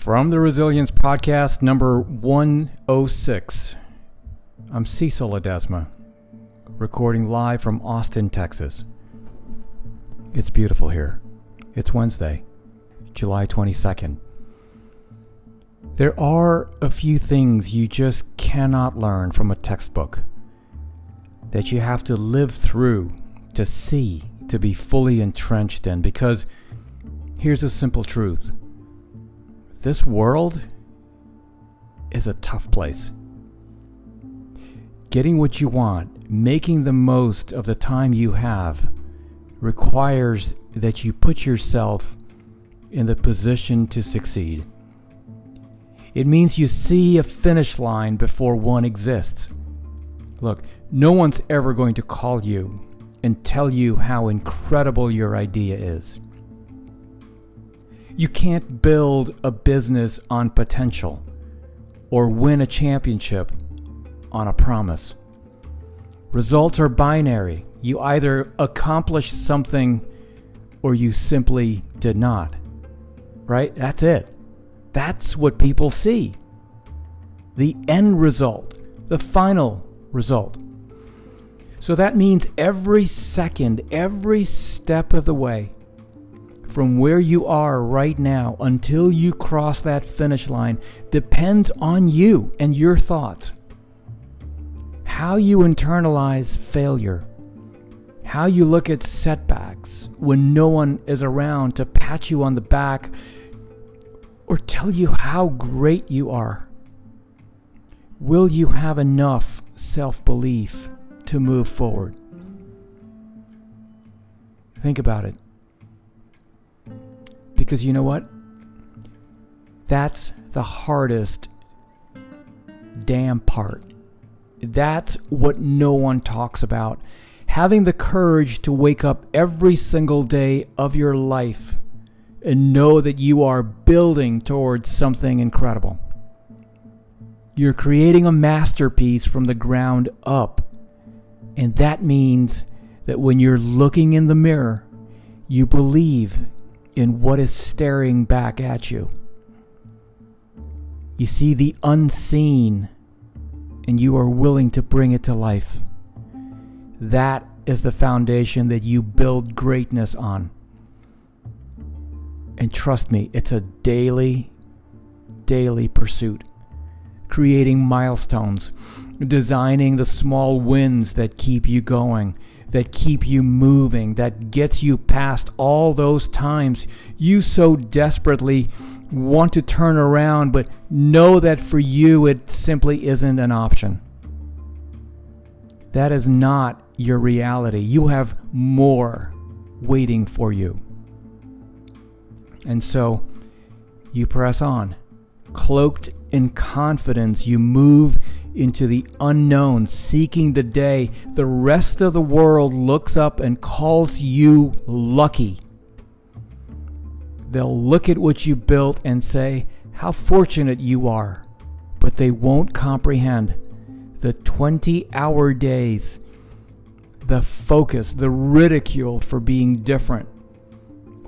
From the Resilience Podcast, number 106, I'm Cecil Ledesma, recording live from Austin, Texas. It's beautiful here. It's Wednesday, July 22nd. There are a few things you just cannot learn from a textbook that you have to live through to see, to be fully entrenched in, because here's a simple truth this world is a tough place. Getting what you want, making the most of the time you have, requires that you put yourself in the position to succeed. It means you see a finish line before one exists. Look, no one's ever going to call you and tell you how incredible your idea is. You can't build a business on potential or win a championship on a promise. Results are binary. You either accomplish something or you simply did not. Right? That's it. That's what people see. The end result, the final result. So that means every second, every step of the way, from where you are right now until you cross that finish line depends on you and your thoughts. How you internalize failure, how you look at setbacks when no one is around to pat you on the back or tell you how great you are. Will you have enough self belief to move forward? Think about it. Because you know what? That's the hardest damn part. That's what no one talks about. Having the courage to wake up every single day of your life and know that you are building towards something incredible. You're creating a masterpiece from the ground up. And that means that when you're looking in the mirror, you believe in what is staring back at you. You see the unseen, and you are willing to bring it to life. That is the foundation that you build greatness on. And trust me, it's a daily, daily pursuit. Creating milestones, designing the small wins that keep you going, that keep you moving, that gets you past all those times you so desperately want to turn around, but know that for you it simply isn't an option. That is not your reality. You have more waiting for you. And so you press on. Cloaked in confidence, you move into the unknown, seeking the day the rest of the world looks up and calls you lucky. They'll look at what you built and say, How fortunate you are. But they won't comprehend the 20 hour days, the focus, the ridicule for being different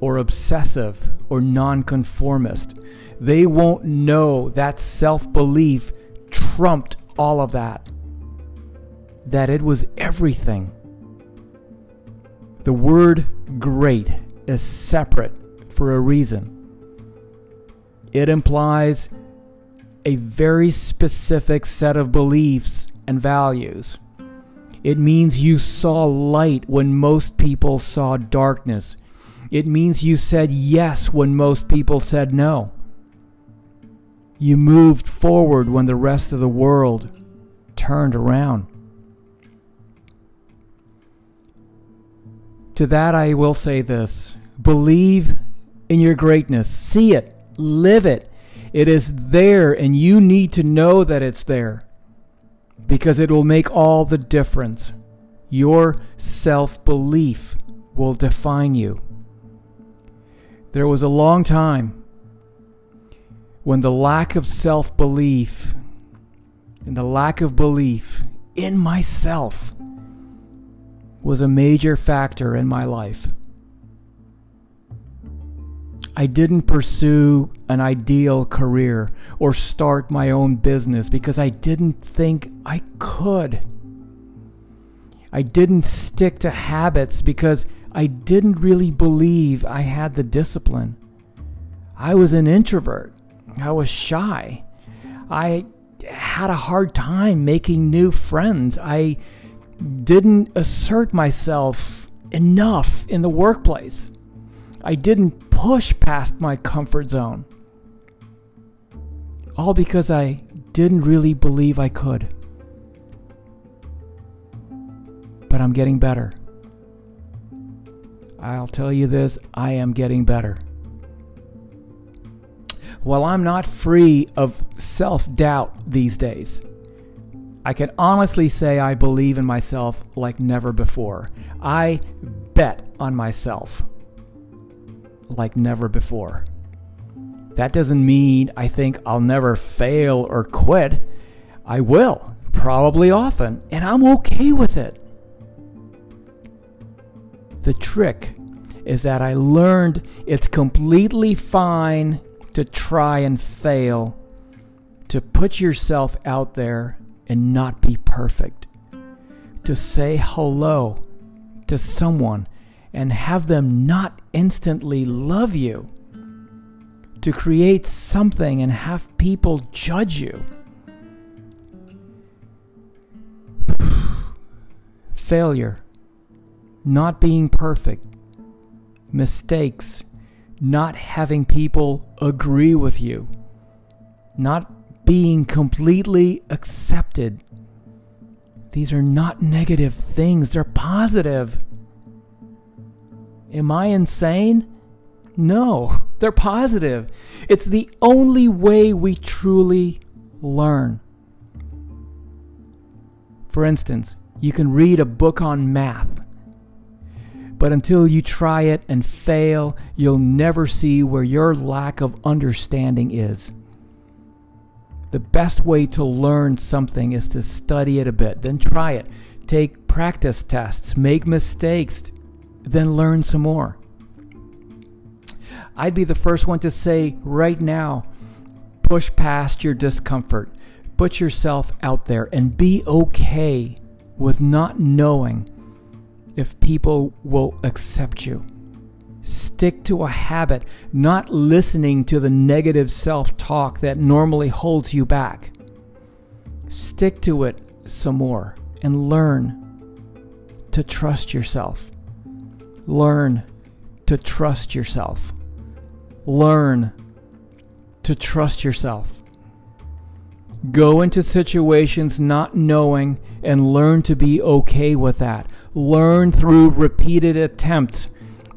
or obsessive or nonconformist. They won't know that self belief trumped all of that. That it was everything. The word great is separate for a reason. It implies a very specific set of beliefs and values. It means you saw light when most people saw darkness. It means you said yes when most people said no. You moved forward when the rest of the world turned around. To that, I will say this believe in your greatness, see it, live it. It is there, and you need to know that it's there because it will make all the difference. Your self belief will define you. There was a long time when the lack of self belief and the lack of belief in myself was a major factor in my life. I didn't pursue an ideal career or start my own business because I didn't think I could. I didn't stick to habits because I didn't really believe I had the discipline. I was an introvert. I was shy. I had a hard time making new friends. I didn't assert myself enough in the workplace. I didn't push past my comfort zone. All because I didn't really believe I could. But I'm getting better. I'll tell you this I am getting better. While I'm not free of self doubt these days, I can honestly say I believe in myself like never before. I bet on myself like never before. That doesn't mean I think I'll never fail or quit. I will, probably often, and I'm okay with it. The trick is that I learned it's completely fine to try and fail, to put yourself out there and not be perfect, to say hello to someone and have them not instantly love you, to create something and have people judge you. Failure, not being perfect, mistakes, not having people agree with you, not being completely accepted. These are not negative things, they're positive. Am I insane? No, they're positive. It's the only way we truly learn. For instance, you can read a book on math, but until you try it and fail, you'll never see where your lack of understanding is. The best way to learn something is to study it a bit, then try it. Take practice tests, make mistakes, then learn some more. I'd be the first one to say right now push past your discomfort, put yourself out there, and be okay with not knowing if people will accept you. Stick to a habit, not listening to the negative self talk that normally holds you back. Stick to it some more and learn to trust yourself. Learn to trust yourself. Learn to trust yourself. Go into situations not knowing and learn to be okay with that. Learn through repeated attempts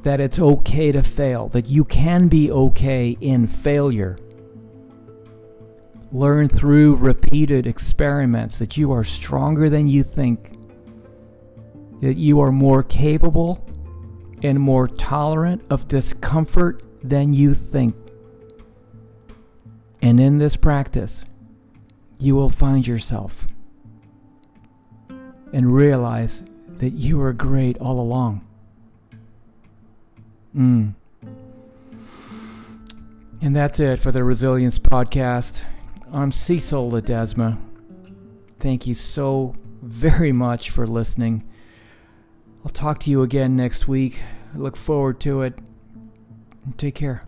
that it's okay to fail, that you can be okay in failure. Learn through repeated experiments that you are stronger than you think, that you are more capable and more tolerant of discomfort than you think. And in this practice, you will find yourself and realize that you were great all along. Mm. And that's it for the Resilience Podcast. I'm Cecil Ledesma. Thank you so very much for listening. I'll talk to you again next week. I look forward to it. Take care.